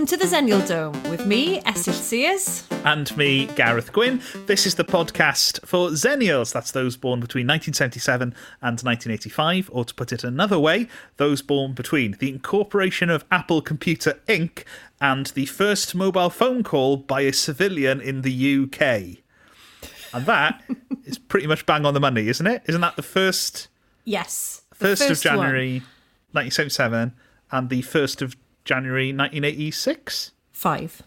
welcome to the Xennial Dome with me, Esyllt Sears. And me, Gareth Gwynn. This is the podcast for Xennials. That's those born between 1977 and 1985, or to put it another way, those born between the incorporation of Apple Computer Inc. and the first mobile phone call by a civilian in the UK. And that is pretty much bang on the money, isn't it? Isn't that the first Yes. the first, of one. January 1977 and the first of January 1986? Five.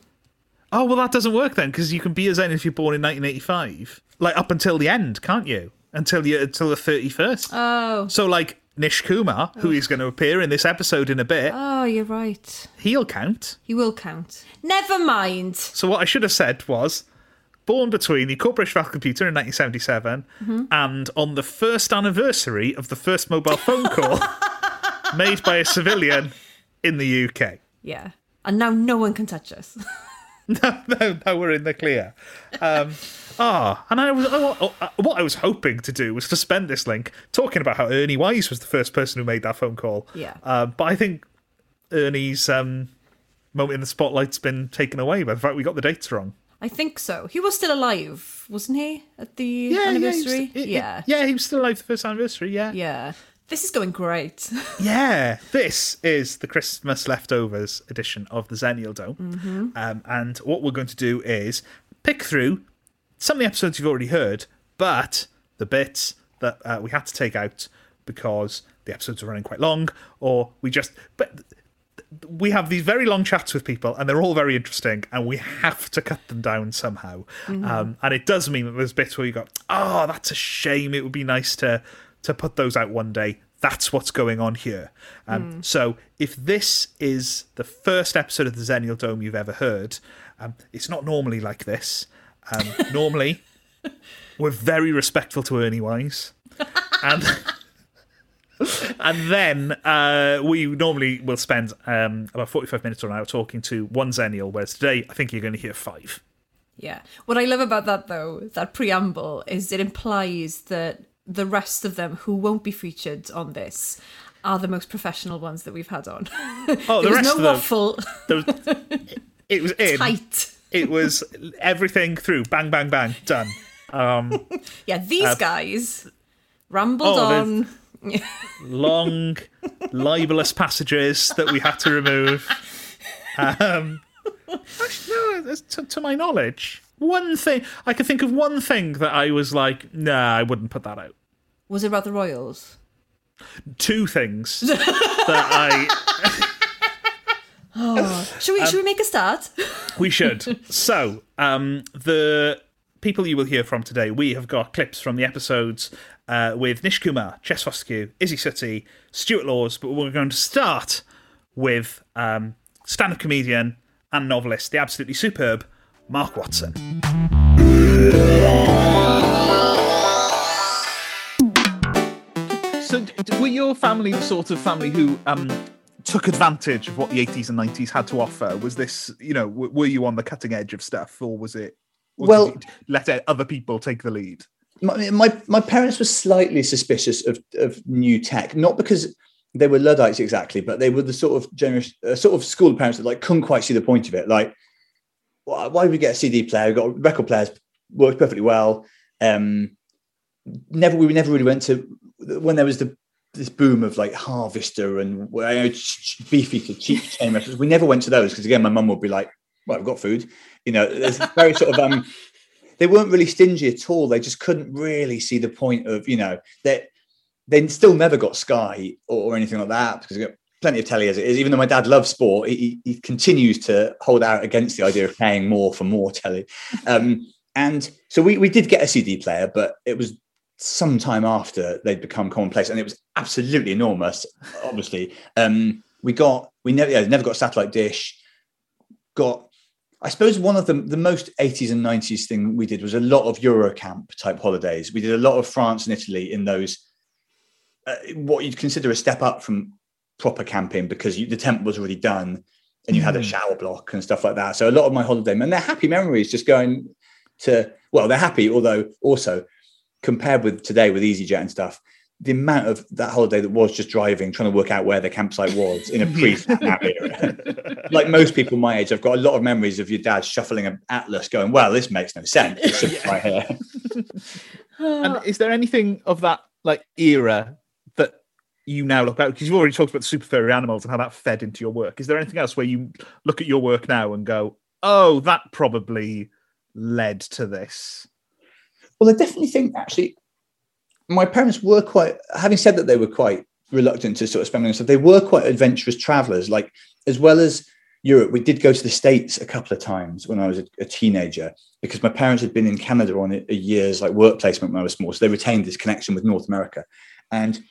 Oh well, that doesn't work then because you can be a Zen if you're born in 1985, like up until the end, can't you? Until you until the 31st. Oh. so like Nish Kumar, who is going to appear in this episode in a bit, Oh, you're right. he'll count. He will count. Never mind. So what I should have said was. Born between the Corporation of Apple Computer in 1977 and on the first anniversary of the first mobile phone call made by a civilian in the UK. Yeah. And now no one can touch us. no, no, no, we're in the clear. Um, ah, and I was oh, oh, what I was hoping to do was to spend this link talking about how Ernie Wise was the first person who made that phone call. Yeah. Um, but I think Ernie's um, moment in the spotlight's been taken away by the fact we got the dates wrong. I think so. He was still alive, wasn't he, at the Yeah, yeah, he was- anniversary? it- it- yeah. yeah, he was still alive the first anniversary. Yeah, Yeah. This is going great. Yeah, this is the Christmas leftovers edition of the Xennial Dome. Mm-hmm. Um, and what we're going to do is pick through some of the episodes you've already heard, but the bits that uh, we had to take out because the episodes are running quite long, or we just. But we have these very long chats with people, and they're all very interesting, and we have to cut them down somehow. Um, and it does mean that there's bits where you go, "Oh, that's a shame. It would be nice to to put those out one day." That's what's going on here. Um, So, if this is the first episode of the Xennial Dome you've ever heard, um, it's not normally like this. Um, normally, we're very respectful to Ernie Wise, and and then uh, we normally will spend um, about forty-five minutes or an hour talking to one Xennial. Whereas today, I think you're going to hear five. Yeah. What I love about that, though, that preamble, is it implies that the rest of them who won't be featured on this are the most professional ones that we've had on. Oh, the rest no of them, waffle. there was- it was in. Tight. It was everything through. Bang, bang, bang. Done. Um, Yeah, these guys rambled oh, on. long, libelous passages that we had to remove. Um, actually, no, to, to my knowledge, one thing I could think of one thing that I was like, nah, I wouldn't put that out. Was it about the Royals? Two things that I Should we, should we make a start? we should. So, um, the people you will hear from today, we have got clips from the episodes uh, with Nish Kumar, Jess Fostekew, Isy Suttie, Stuart Laws, but we're going to start with um, stand-up comedian and novelist, the absolutely superb Mark Watson. So, d- d- were your family the sort of family who um, took advantage of what the 80s and 90s had to offer? Was this, you know, w- were you on the cutting edge of stuff, or was it? or Well- did you let other people take the lead. my, my my parents were slightly suspicious of of new tech, not because they were luddites exactly, but they were the sort of generous uh, sort of school parents that like couldn't quite see the point of it. Like, why, would we get a CD player? We got record players worked perfectly well. Um, never we never really went to when there was the this boom of like Harvester and you know, ch- Beefeater cheap chain records. We never went to those because again, my mum would be like, "Well, we've got food," you know. There's very sort of um, they weren't really stingy at all. They just couldn't really see the point of, you know, that they still never got Sky or, or anything like that because plenty of telly as it is. Even though my dad loves sport, he, he continues to hold out against the idea of paying more for more telly. Um, and so we, we did get a CD player, but it was some time after they'd become commonplace and it was absolutely enormous, obviously. Um, we got, we never, yeah, never got satellite dish, got I suppose one of the, the most 80s and 90s thing we did was a lot of Eurocamp type holidays. We did a lot of France and Italy in those, uh, what you'd consider a step up from proper camping because you, the tent was already done and you had a mm. shower block and stuff like that. So a lot of my holiday, and they're happy memories just going to, well, they're happy, although also compared with today with EasyJet and stuff, the amount of that holiday that was just driving, trying to work out where the campsite was in a pre era. like most people my age, I've got a lot of memories of your dad shuffling an atlas, going, "Well, this makes no sense." It's right here. And is there anything of that like era you now look back because you've already talked about the super furry animals and how that fed into your work? Is there anything else where you look at your work now and go, "Oh, that probably led to this"? Well, I definitely think actually, my parents were quite. Having said that, they were quite reluctant to sort of spend money on stuff. They were quite adventurous travelers. Like as well as Europe, we did go to the States a couple of times when I was a, a teenager because my parents had been in Canada on a, a, year's like work placement when I was small. So they retained this connection with North America. And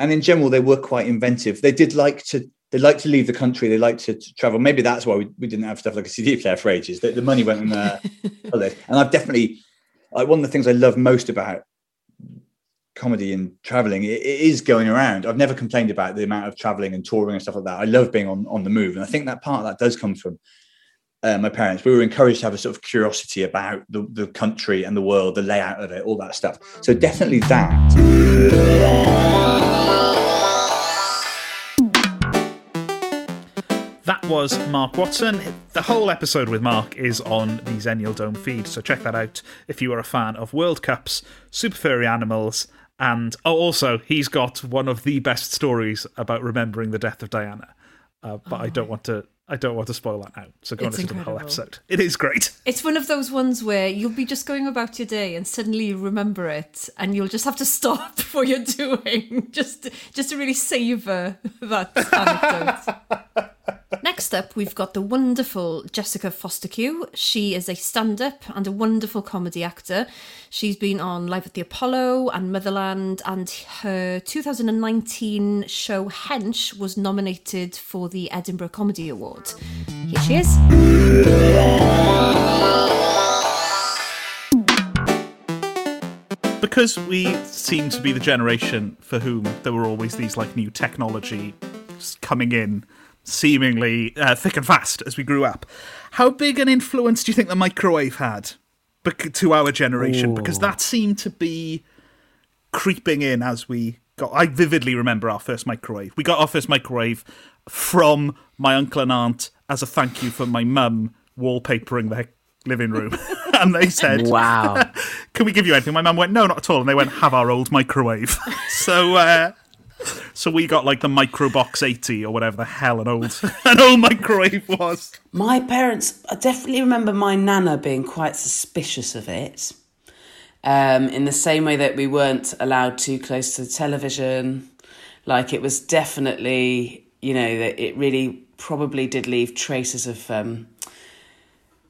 and in general, they were quite inventive. They did like to they like to leave the country. They like to, to travel. Maybe that's why we, we didn't have stuff like a CD player for ages. The, the money went uh, holidays. And I've definitely like one of the things I love most about comedy and traveling it, it is going around i've never complained about the amount of traveling and touring and stuff like that i love being on on the move and i think that part of that does come from uh, my parents we were encouraged to have a sort of curiosity about the, the country and the world the layout of it all that stuff so definitely that That was Mark Watson. The whole episode with Mark is on the Xennial Dome feed, so check that out if you are a fan of World Cups, super furry animals, and oh, also he's got one of the best stories about remembering the death of Diana. Uh, but oh. I don't want to. I don't want to spoil that now. So go it's and listen incredible. to the whole episode. It is great. It's one of those ones where you'll be just going about your day and suddenly you remember it, and you'll just have to stop what you're doing just just to really savor that anecdote. Next up, we've got the wonderful Jessica Fostekew. She is a stand up and a wonderful comedy actor. She's been on Live at the Apollo and Motherland, and her 2019 show Hench was nominated for the Edinburgh Comedy Award. Here she is. Because we seem to be the generation for whom there were always these like new technology coming in seemingly uh, thick and fast as we grew up. How big an influence do you think the microwave had to our generation? Ooh. Because that seemed to be creeping in as we got. I vividly remember our first microwave. We got our first microwave from my uncle and aunt as a thank you for my mum wallpapering their living room. and they said, Wow. Can we give you anything? My mum went, No, not at all. And they went, Have our old microwave. so, uh, so we got like the Microbox 80 or whatever the hell an old an old microwave was. My parents, I definitely remember my nana being quite suspicious of it. Um, in the same way that we weren't allowed too close to the television. Like it was definitely, you know, that it really probably did leave traces of um,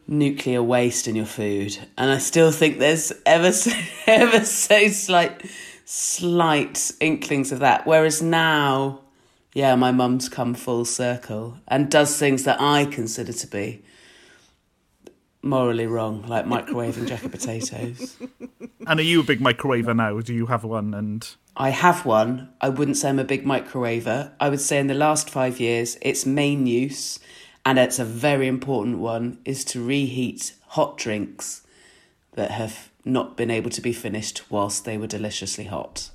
nuclear waste in your food. And I still think there's ever so, ever so slight slight inklings of that. Whereas now, yeah, my mum's come full circle and does things that I consider to be morally wrong, like microwaving jacket potatoes. And are you a big microwaver now? Do you have one? And I have one. I wouldn't say I'm a big microwaver. I would say in the last five years, its main use, and it's a very important one, is to reheat hot drinks that have not been able to be finished whilst they were deliciously hot.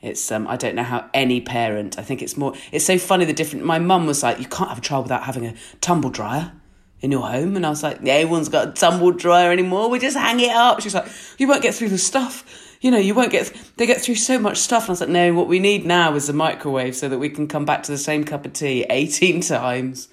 It's um I don't know how any parent I think it's more it's so funny the different my mum was like you can't have a child without having a tumble dryer in your home and I was like everyone's got a tumble dryer anymore we just hang it up. She's like you won't get through the stuff you know you won't get they get through so much stuff. And I was like no what we need now is a microwave so that we can come back to the same cup of tea 18 times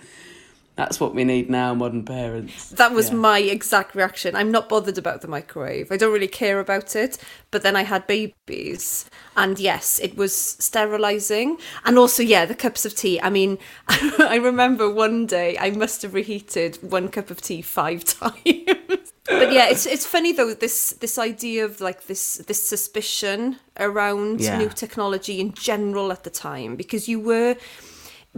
that's what we need now, modern parents. That was yeah. my exact reaction. I'm not bothered about the microwave. I don't really care about it. But then I had babies, and yes, it was sterilizing. And also, yeah, the cups of tea. I mean, I remember one day I must have reheated one cup of tea five times. but yeah, it's it's funny though this this idea of like this this suspicion around yeah. new technology in general at the time because you were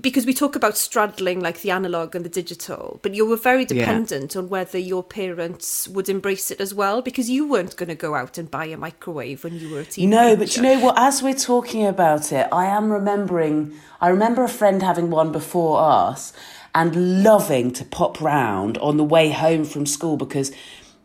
because we talk about straddling like the analog and the digital, but you were very dependent yeah. on whether your parents would embrace it as well, because you weren't going to go out and buy a microwave when you were a teenager. No, but you know what? As we're talking about it, I am remembering. I remember a friend having one before us and loving to pop round on the way home from school because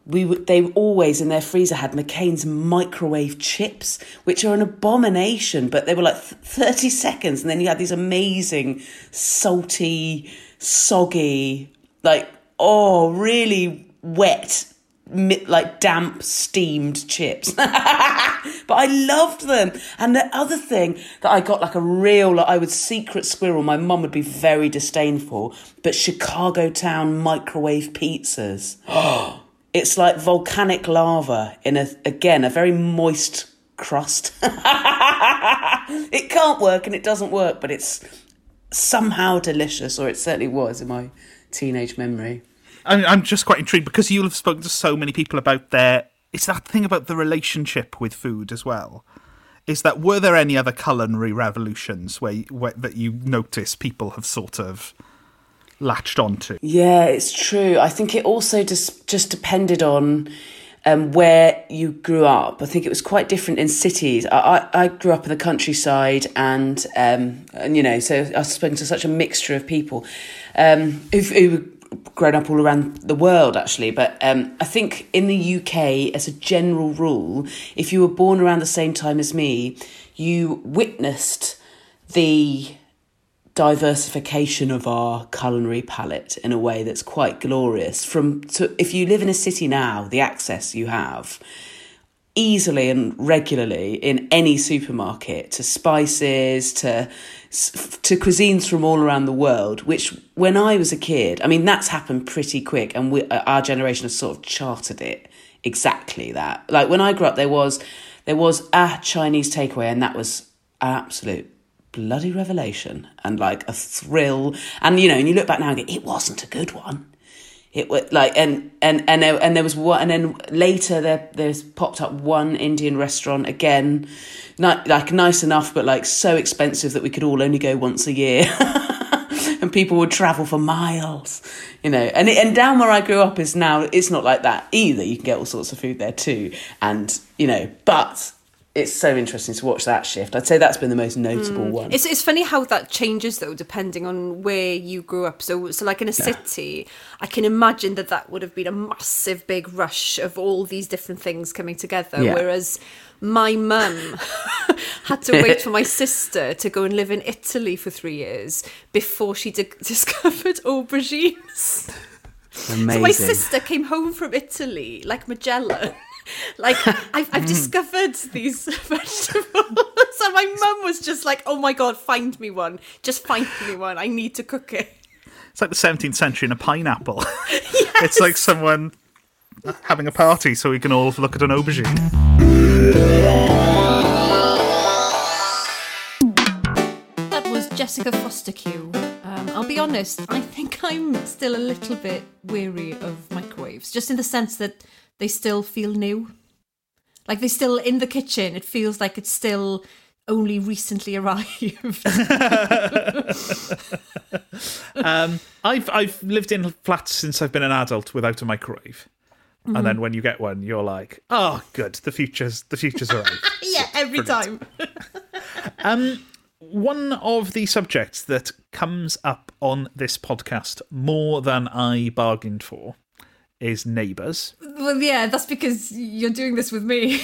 we they always in their freezer had McCain's microwave chips, which are an abomination, but they were like th- 30 seconds. And then you had these amazing, salty, soggy, like, oh, really wet, mi- like damp, steamed chips. but I loved them. And the other thing that I got like a real, like, I would secret squirrel, my mum would be very disdainful, but Chicago Town microwave pizzas. It's like volcanic lava in a again a very moist crust. it can't work and it doesn't work, but it's somehow delicious, or it certainly was in my teenage memory. I'm, just quite intrigued because you'll have spoken to so many people about their. It's that thing about the relationship with food as well. Is that were there any other culinary revolutions where, where that you notice people have sort of latched onto? Yeah, it's true. I think it also just just depended on um, where you grew up. I think it was quite different in cities. I, I, I grew up in the countryside, and um, and you know, so I've spoken to such a mixture of people um, who who grown up all around the world actually but um, i think in the uk as a general rule if you were born around the same time as me you witnessed the diversification of our culinary palette in a way that's quite glorious. From to if you live in a city now the access you have easily and regularly in any supermarket to spices to to cuisines from all around the world which when i was a kid i mean that's happened pretty quick and we, uh, our generation has sort of charted it exactly that. Like when i grew up there was there was a chinese takeaway and that was absolute bloody revelation and like a thrill. And you know and you look back now and go it wasn't a good one. It was like and and and there, and there was one and then later there there's popped up one indian restaurant again. Not like nice enough but like so expensive that we could all only go once a year. And people would travel for miles you know. And it, and down where i grew up is now it's not like that either. You can get all sorts of food there too. And you know but it's so interesting to watch that shift. I'd say that's been the most notable mm. one. It's it's funny how that changes though, depending on where you grew up. So so like in a city, I can imagine that that would have been a massive big rush of all these different things coming together. Yeah. Whereas my mum had to wait for my sister to go and live in Italy for three years before she di- discovered aubergines. Amazing. So my sister came home from Italy like Magellan. Like I've, I've discovered these vegetables, and my mum was just like, "Oh my god, find me one! Just find me one! I need to cook it." It's like the 17th century in a pineapple. It's like someone having a party so we can all look at an aubergine. That was Jessica Fostekew. Um, I'll be honest, I think I'm still a little bit weary of microwaves, just in the sense that they still feel new. Like they still in the kitchen. It feels like it's still only recently arrived. Um, I've I've lived in flats since I've been an adult without a microwave. And mm-hmm. then when you get one, you're like, "Oh, good, the future's the future's arrived." yeah, every time. Um, one of the subjects that comes up on this podcast more than I bargained for is neighbours. Well, yeah, that's because you're doing this with me.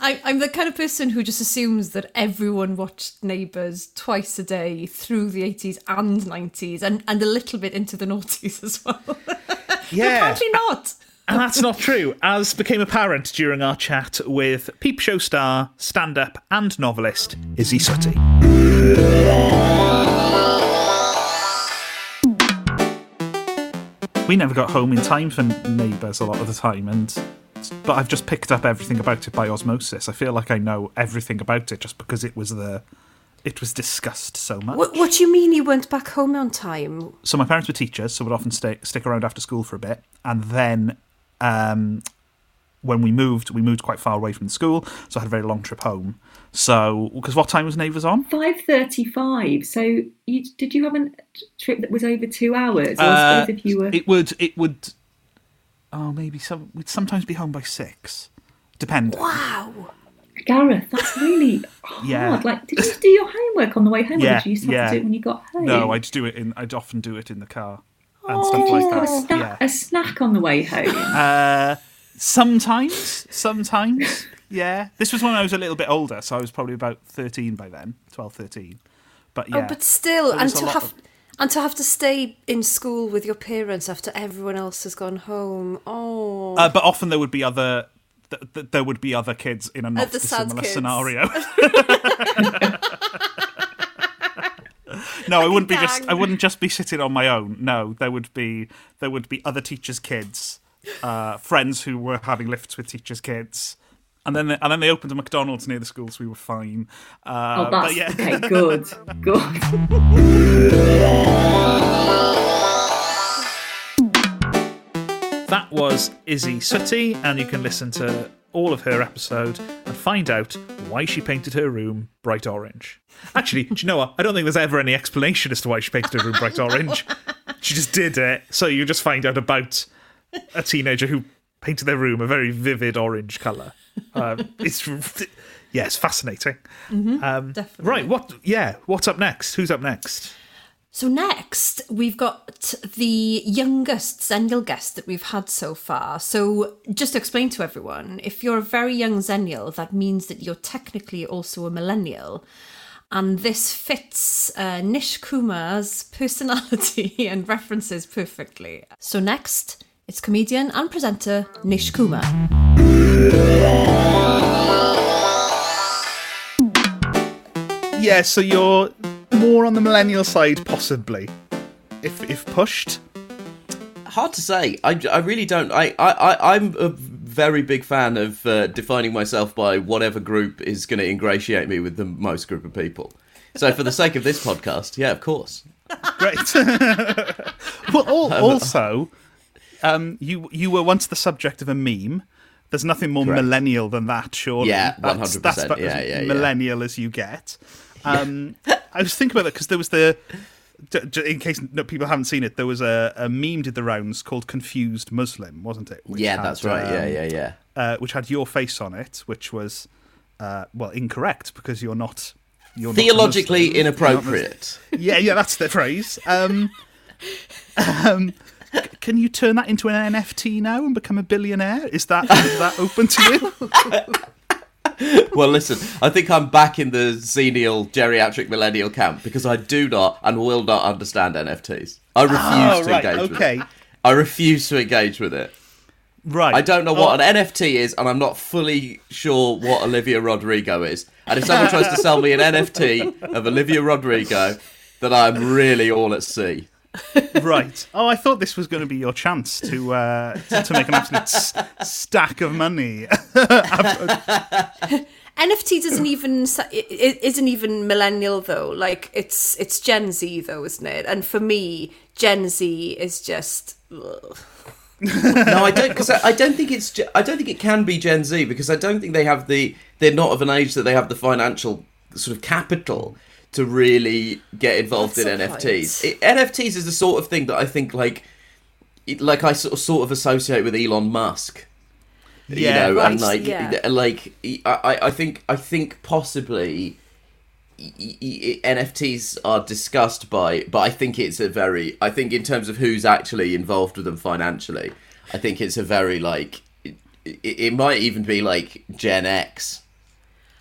I, I'm the kind of person who just assumes that everyone watched Neighbours twice a day through the 80s and 90s and, and a little bit into the noughties as well. Yeah, Apparently not. and that's not true, as became apparent during our chat with Peep Show star, stand-up, and novelist Isy Suttie. We never got home in time for Neighbours a lot of the time, and but I've just picked up everything about it by osmosis. I feel like I know everything about it just because it was the it was discussed so much. What, what do you mean you weren't back home on time? so my parents were teachers, so would often stay stick around after school for a bit, and then um, when we moved, we moved quite far away from the school, so I had a very long trip home. So because what time was Neighbours on? Five thirty-five. So, you, did you have a trip that was over two hours? Or I Uh, suppose if you were, It would it would oh maybe some we'd sometimes be home by six, depending. Wow. Gareth, that's really hard. Yeah. Like, did you do your homework on the way home, Yeah, or did you just have yeah. to do it when you got home? No, I'd do it in. I'd often do it in the car and Oh, stuff did like you have a, that. Yeah. a snack on the way home? Uh, Sometimes, sometimes, yeah. This was when I was a little bit older, so I was probably about 13 by then, 12, 13. But yeah. Oh, but still, and to have of- and to have to stay in school with your parents after everyone else has gone home. Oh, Uh, but often there would be other. Th- th- there would be other kids in a not Other dissimilar scenario. no, I wouldn't be just. I wouldn't just be sitting on my own. No, there would be. There would be other teachers' kids, uh, friends who were having lifts with teachers' kids, and then and then they opened a McDonald's near the school, so we were fine. Uh, Oh, but that's yeah. okay. Good, good. That was Isy Suttie, and you can listen to all of her episode and find out why she painted her room bright orange. Actually, do you know what? I don't think there's ever any explanation as to why she painted her room bright orange. She just did it, so you just find out about a teenager who painted their room a very vivid orange colour. Um, it's yeah, it's fascinating. Um, definitely. right, what? Yeah, what's up next? Who's up next? So next, we've got the youngest Xennial guest that we've had so far. So just to explain to everyone, if you're a very young Xennial, that means that you're technically also a millennial. And this fits uh, Nish Kumar's personality and references perfectly. So next, it's comedian and presenter Nish Kumar. Yeah, so you're more on the millennial side, possibly, if if pushed. Hard to say. I, I really don't. I, I, I, I'm a very big fan of uh, defining myself by whatever group is going to ingratiate me with the most group of people. So, for the sake of this podcast, yeah, of course. Great. well, al- also, um, you you were once the subject of a meme. There's nothing more Correct. millennial than that, surely. Yeah, That's- 100%. That's about Yeah, as yeah, yeah. millennial as you get. Um, I was thinking about that because there was the. In case people haven't seen it, there was a, a meme did the rounds called "Confused Muslim," wasn't it? Which yeah, had, that's right. yeah, um, yeah, yeah. Uh, which had your face on it, which was uh, well incorrect because you're not. You're not Theologically not inappropriate. Yeah, yeah, that's the phrase. Um, um, can you turn that into an NFT now and become a billionaire? Is that is that open to you? well, listen, I think I'm back in the Xennial geriatric millennial camp because I do not and will not understand NFTs. I ah, refuse Oh, to right, engage with okay. it. I refuse to engage with it. Right. I don't know Oh, what an NFT is, and I'm not fully sure what Olivia Rodrigo is. And if someone tries to sell me an NFT of Olivia Rodrigo, then I'm really all at sea. Right. Oh, I thought this was going to be your chance to uh, to, to make an absolute s- stack of money. NFT doesn't even s- it it isn't even millennial though. Like it's it's Gen Z though, isn't it? And for me, Gen Z is just ugh. No, I don't because I, I don't think it's I don't think it can be Gen Z because I don't think they have the they're not of an age that they have the financial sort of capital to really get involved That's in NFTs. It, NFTs is the sort of thing that I think like it, like I sort of, sort of associate with Elon Musk. Yeah, you know, and like yeah. like I, I think I think possibly NFTs are discussed by, but I think it's a very, I think in terms of who's actually involved with them financially, I think it's a very like, it, it might even be like Gen X,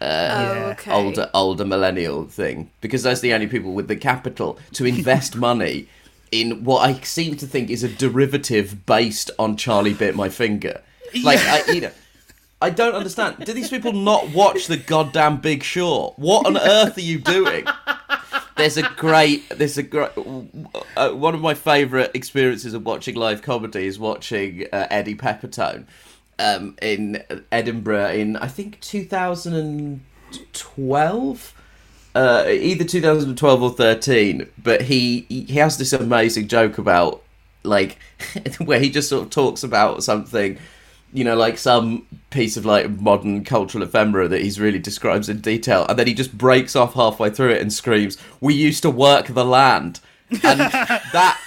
oh, okay. older older millennial thing, because those are the only people with the capital to invest money in what I seem to think is a derivative based on Charlie bit my finger. Like I, you know. I don't understand. Do these people not watch the goddamn Big Short? What on earth are you doing? There's a great, there's a great. Uh, one of my favourite experiences of watching live comedy is watching uh, Eddie Pepitone um, in Edinburgh in I think 2012. Uh, either 2012 or 13, but he he has this amazing joke about like where he just sort of talks about something you know, like some piece of like modern cultural ephemera that he's really describes in detail, and then he just breaks off halfway through it and screams, "We used to work the land," and that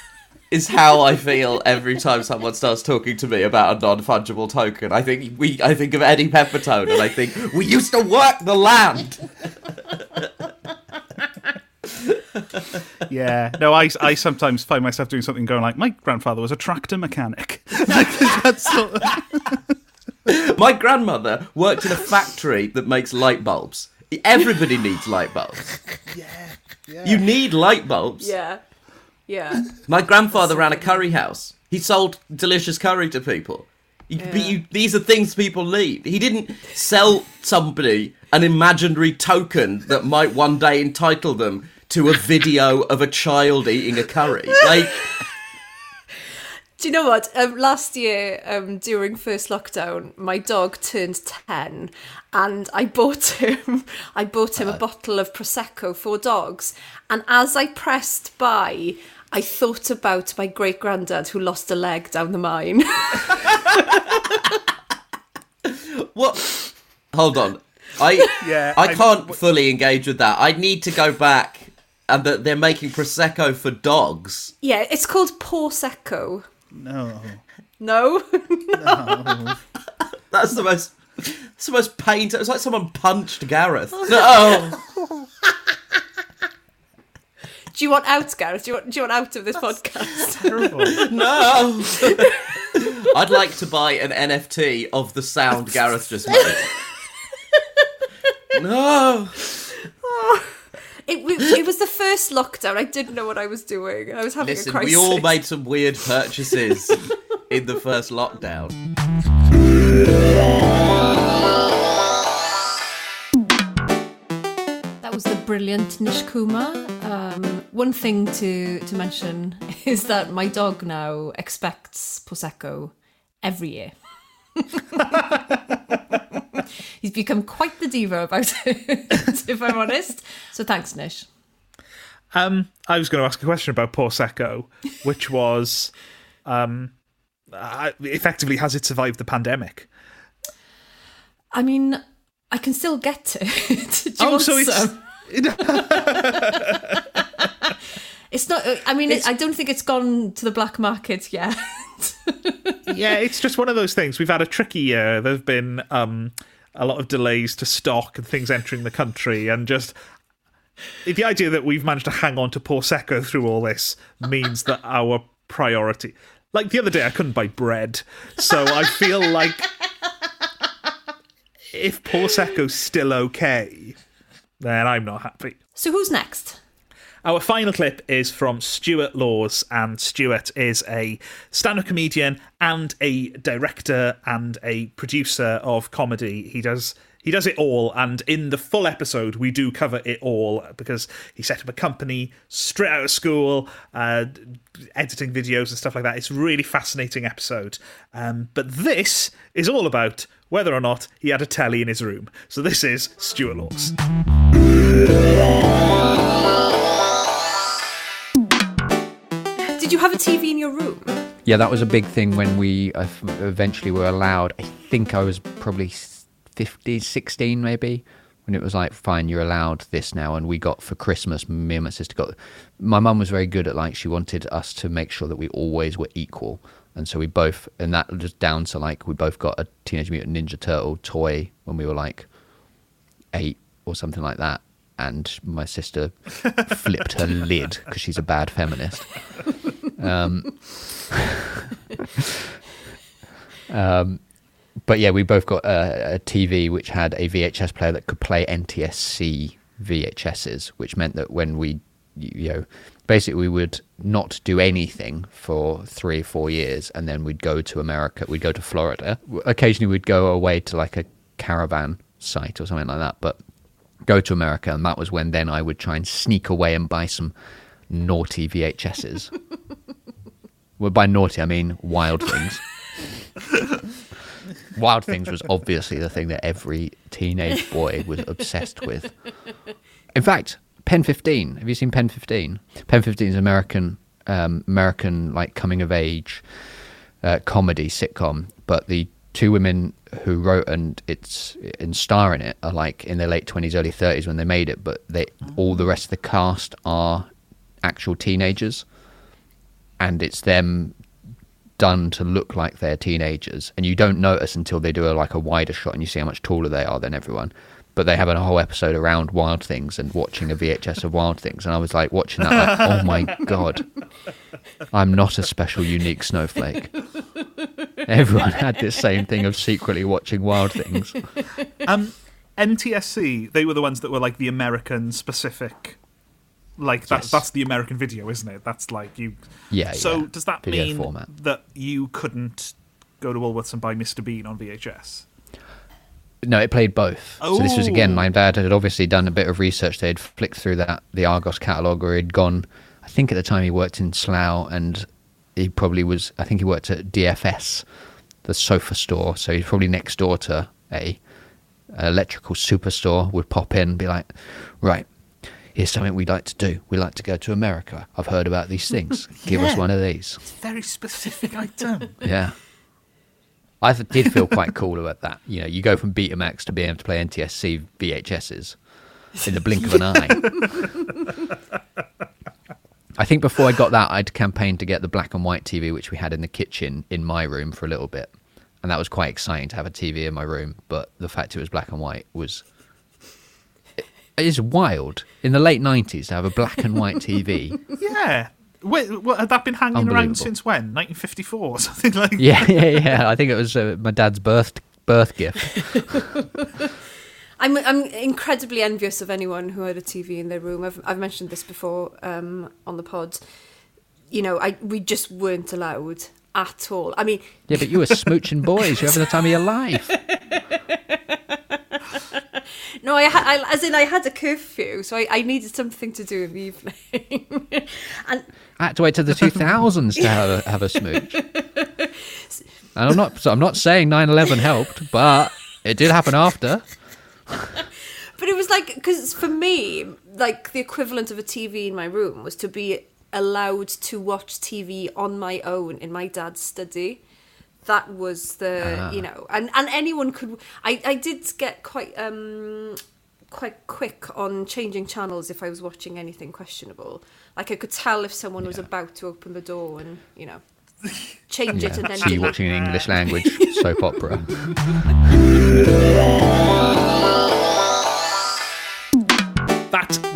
is how I feel every time someone starts talking to me about a non fungible token. I think we, I think of Eddie Pepitone, and I think we used to work the land. yeah. No, I, I sometimes find myself doing something going like, my grandfather was a tractor mechanic. like, that's sort of- My grandmother worked in a factory that makes light bulbs. Everybody needs light bulbs. Yeah. You need light bulbs. Yeah. Yeah. My grandfather ran a curry house. He sold delicious curry to people. You, but Yeah. you, these are things people need. He didn't sell somebody an imaginary token that might one day entitle them to a video of a child eating a curry. Like, Do you know what? Um, last year, um, during first lockdown, my dog turned ten, and I bought him. I bought him a bottle of prosecco for dogs, and as I pressed buy, I thought about my great granddad who lost a leg down the mine. what? Hold on. I Yeah, I I'm- can't fully engage with that. I need to go back and that they're making prosecco for dogs. yeah, it's called Pawsecco. No. No, That's the most. It's the most painful. It's like someone punched Gareth. No. do you want out, Gareth? Do you want, do you want out of this podcast? Terrible. No. I'd like to buy an NFT of the sound Gareth just made. No. Oh. It, wa- it was the first lockdown. I didn't know what I was doing. I was having a Listen, crisis. we all made some weird purchases in the first lockdown. That was the brilliant Nish Kumar. Um, one thing to, to mention is that my dog now expects Prosecco every year. He's become quite the diva about it, if I'm honest. So thanks, Nish. Um, I was going to ask a question about Prosecco, which was, um, uh, effectively, has it survived the pandemic? I mean, I can still get it. Do Oh, so it's- some? It's not. I mean, I don't think it's gone to the black market yet. yeah, it's just one of those things. We've had a tricky year. There've been um, a lot of delays to stock and things entering the country, and just the idea that we've managed to hang on to Prosecco through all this means that our priority. Like the other day, I couldn't buy bread, so I feel like if Prosecco's still okay, then I'm not happy. so who's next? Our final clip is from Stuart Laws, and Stuart is a stand up comedian and a director and a producer of comedy. He does. He does it all, and in the full episode, we do cover it all because he set up a company straight out of school, uh, editing videos and stuff like that. It's a really fascinating episode. Um, but this is all about whether or not he had a telly in his room. So this is Stuart Laws. Have a TV in your room? Yeah, that was a big thing when we uh, eventually were allowed. I think I was probably s- 15, 16 maybe, when it was like, fine, you're allowed this now. And we got for Christmas, me and my sister got. My mum was very good at like, she wanted us to make sure that we always were equal. And so we both, and that was down to like, we both got a Teenage Mutant Ninja Turtle toy when we were like eight or something like that. And my sister flipped her lid because she's a bad feminist. Um, um, but yeah, we both got a, a TV which had a VHS player that could play NTSC VHSs, which meant that when we, you know, basically we would not do anything for three or four years, and then we'd go to America, we'd go to Florida. Occasionally, we'd go away to like a caravan site or something like that, but go to America, and that was when then I would try and sneak away and buy some naughty VHSs. well, by naughty, I mean wild things. wild things was obviously the thing that every teenage boy was obsessed with. In fact, Pen 15. Have you seen Pen 15? Pen 15 is American, um, American like coming of age uh, comedy sitcom, but the two women who wrote and it's and star in it are like in their late 20s early 30s when they made it but they all the rest of the cast are actual teenagers and it's them done to look like they're teenagers and you don't notice until they do a, like a wider shot and you see how much taller they are than everyone but they have a whole episode around wild things and watching a vhs of wild things and i was like watching that like oh my god i'm not a special unique snowflake Everyone had this same thing of secretly watching Wild Things. Um, NTSC, they were the ones that were like the American specific. Like that, Yes. that's the American video, isn't it? That's like you. Yeah. So yeah. does that Video mean format. that you couldn't go to Woolworths and buy Mr. Bean on VHS? No, it played both. Oh. So this was again, Oh. my dad had obviously done a bit of research. They'd flicked through that the Argos catalogue, or he'd gone. I think at the time he worked in Slough, and he probably was. I think he worked at DFS, the sofa store. So he's probably next door to a, a electrical superstore. Would pop in, and be like, right. Here's something we'd like to do. We'd like to go to America. I've heard about these things. Give us one of these. It's Very specific item. Yeah. I th- did feel quite cool about that. You know, you go from Betamax to being able to play NTSC VHSs in the blink of an eye. I think before I got that, I'd campaigned to get the black and white TV, which we had in the kitchen in my room for a little bit. And that was quite exciting to have a TV in my room. But the fact it was black and white was. It is wild in the late 90s to have a black and white TV. yeah. Wait, what, had that been hanging around since when? 1954 or something like Yeah, yeah, yeah. I think it was uh, my dad's birth birth gift. I'm I'm incredibly envious of anyone who had a TV in their room. I've I've mentioned this before um, on the pod. You know, I we just weren't allowed at all. I mean, Yeah, but you were smooching boys. You're having the time of your life. no, I, ha- I as in I had a curfew, so I, I needed something to do in the evening, and I had to wait till the 2000s to have a, have a smooch. And I'm not, so I'm not saying 9/11 helped, but it did happen after. But it was like because for me, like the equivalent of a TV in my room was to be allowed to watch TV on my own in my dad's study. That was the you know, and and anyone could. I I did get quite um quite quick on changing channels if I was watching anything questionable. Like I could tell if someone was about to open the door and you know change it and then so you're watching an English language soap opera.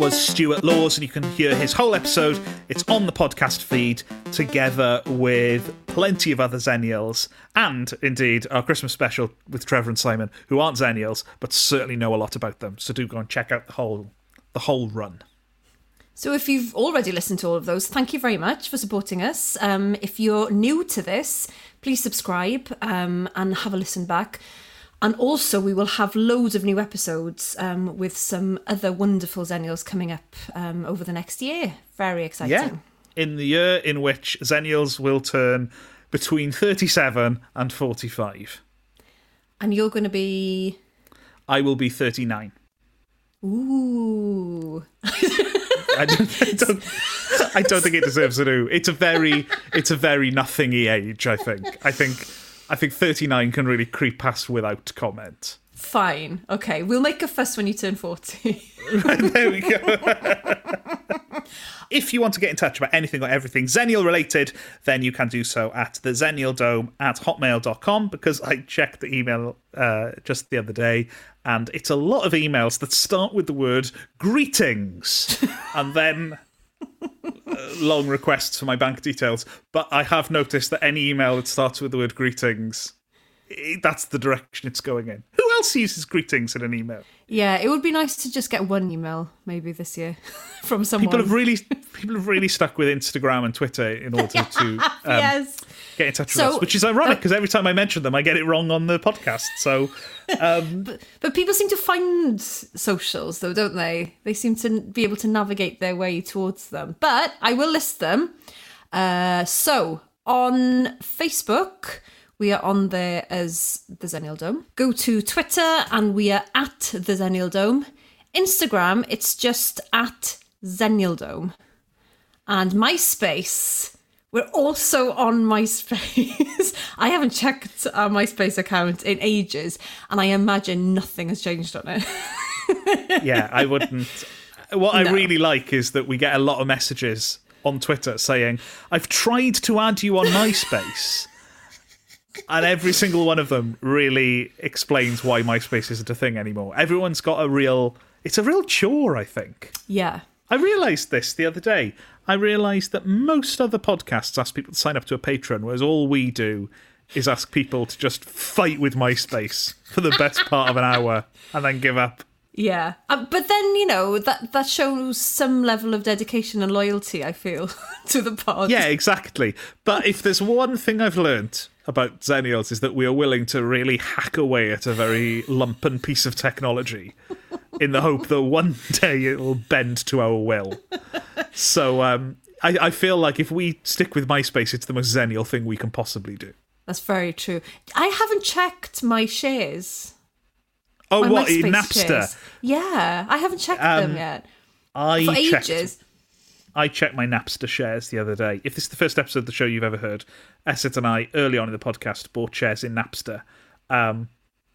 Was Stuart Laws, and you can hear his whole episode. It's on the podcast feed, together with plenty of other Xennials, and indeed our Christmas special with Trevor and Simon, who aren't Xennials, but certainly know a lot about them. So do go and check out the whole the whole run. So, if you've already listened to all of those, thank you very much for supporting us. Um, if you're new to this, please subscribe um, and have a listen back. And also, we will have loads of new episodes um, with some other wonderful Xennials coming up um, over the next year. Very exciting. Yeah, in the year in which Xennials will turn between thirty-seven and forty-five. And you're going to be. I will be thirty-nine. Ooh. I don't, I don't, I don't think it deserves a do. It's a very, it's a very nothingy age. I think. I think. I think thirty-nine can really creep past without comment. Fine. Okay. We'll make a fuss when you turn 40. there we go. if you want to get in touch about anything or everything Xennial related, then you can do so at the Xennial Dome at hotmail.com because I checked the email uh, just the other day and it's a lot of emails that start with the word greetings and then long requests for my bank details. But I have noticed that any email that starts with the word greetings. That's the direction it's going in. Who else uses greetings in an email? yeah, it would be nice to just get one email maybe this year from someone. people have really people have really stuck with Instagram and Twitter in order to um, yes. get in touch So- with us, which is ironic because every time I mention them, I get it wrong on the podcast. So But people seem to find socials, though, don't they? They seem to be able to navigate their way towards them. But I will list them. Uh, so on Facebook, we are on there as the Xennial Dome. Go to Twitter, and we are at the Xennial Dome. Instagram, it's just at Xennial Dome. And MySpace, we're also on MySpace. I haven't checked our MySpace account in ages, and I imagine nothing has changed on it. yeah, I wouldn't. What I really like is that we get a lot of messages on Twitter saying, "I've tried to add you on MySpace." And every single one of them really explains why MySpace isn't a thing anymore. Everyone's got a real. It's a real chore, I think. yeah. I realised this the other day. I realised that most other podcasts ask people to sign up to a patron, whereas all we do is ask people to just fight with MySpace for the best part of an hour and then give up. Yeah, uh, but then you know that that shows some level of dedication and loyalty. I feel to the pod. Yeah, exactly. But if there's one thing I've learnt about Xennials is that we are willing to really hack away at a very lumpen piece of technology in the hope that one day it will bend to our will. So um, I, I feel like if we stick with MySpace, it's the most Xennial thing we can possibly do. that's very true. I haven't checked my shares. Oh, my what MySpace Napster? shares. Yeah, I haven't checked Um, them yet I for checked. ages. I checked my Napster shares the other day. If this is the first episode of the show you've ever heard, Esyllt and I, early on in the podcast, bought shares in Napster. Um,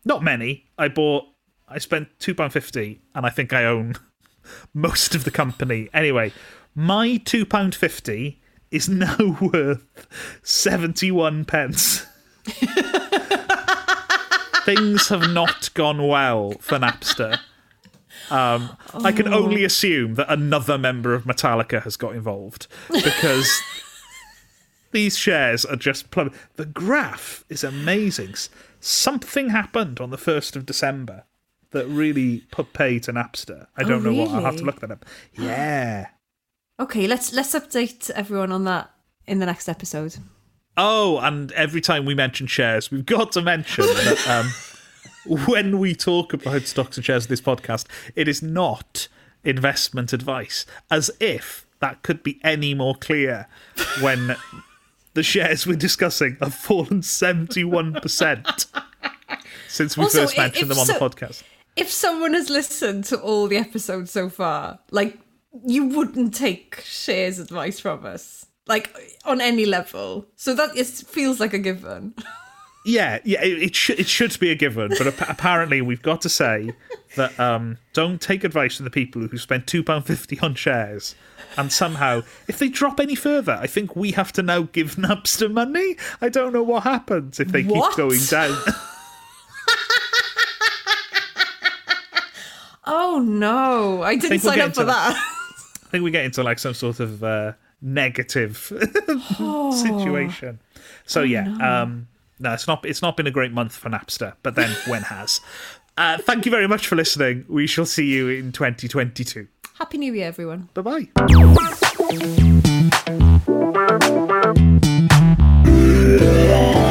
not many. I bought. I spent two pound fifty, and I think I own most of the company. Anyway, my two pound fifty is now worth seventy one pence. Things have not gone well for Napster. Um, I can only assume that another member of Metallica has got involved because these shares are just plummet. The graph is amazing. Something happened on the 1st of December that really put pay to Napster. I don't know what. I'll have to look that up. Yeah. Okay, let's let's update everyone on that in the next episode. Oh, and every time we mention shares, we've got to mention that um, when we talk about stocks and shares of this podcast, it is not investment advice, as if that could be any more clear when the shares we're discussing have fallen 71% since we Also, first mentioned them on so- the podcast. If someone has listened to all the episodes so far, like you wouldn't take shares advice from us, like on any level. So that is, feels like a given. Yeah, yeah, it, it should it should be a given, but ap- apparently we've got to say that um, don't take advice from the people who spend two pound fifty on shares, and somehow if they drop any further, I think we have to now give Napster money. I don't know what happens if they What? keep going down. Oh no, I didn't we'll sign up for that. I think we get into like some sort of uh, negative situation. So yeah, um, no, it's not. It's not been a great month for Napster, but then when has? Uh, thank you very much for listening. We shall see you in 2022. Happy New Year, everyone. Bye bye.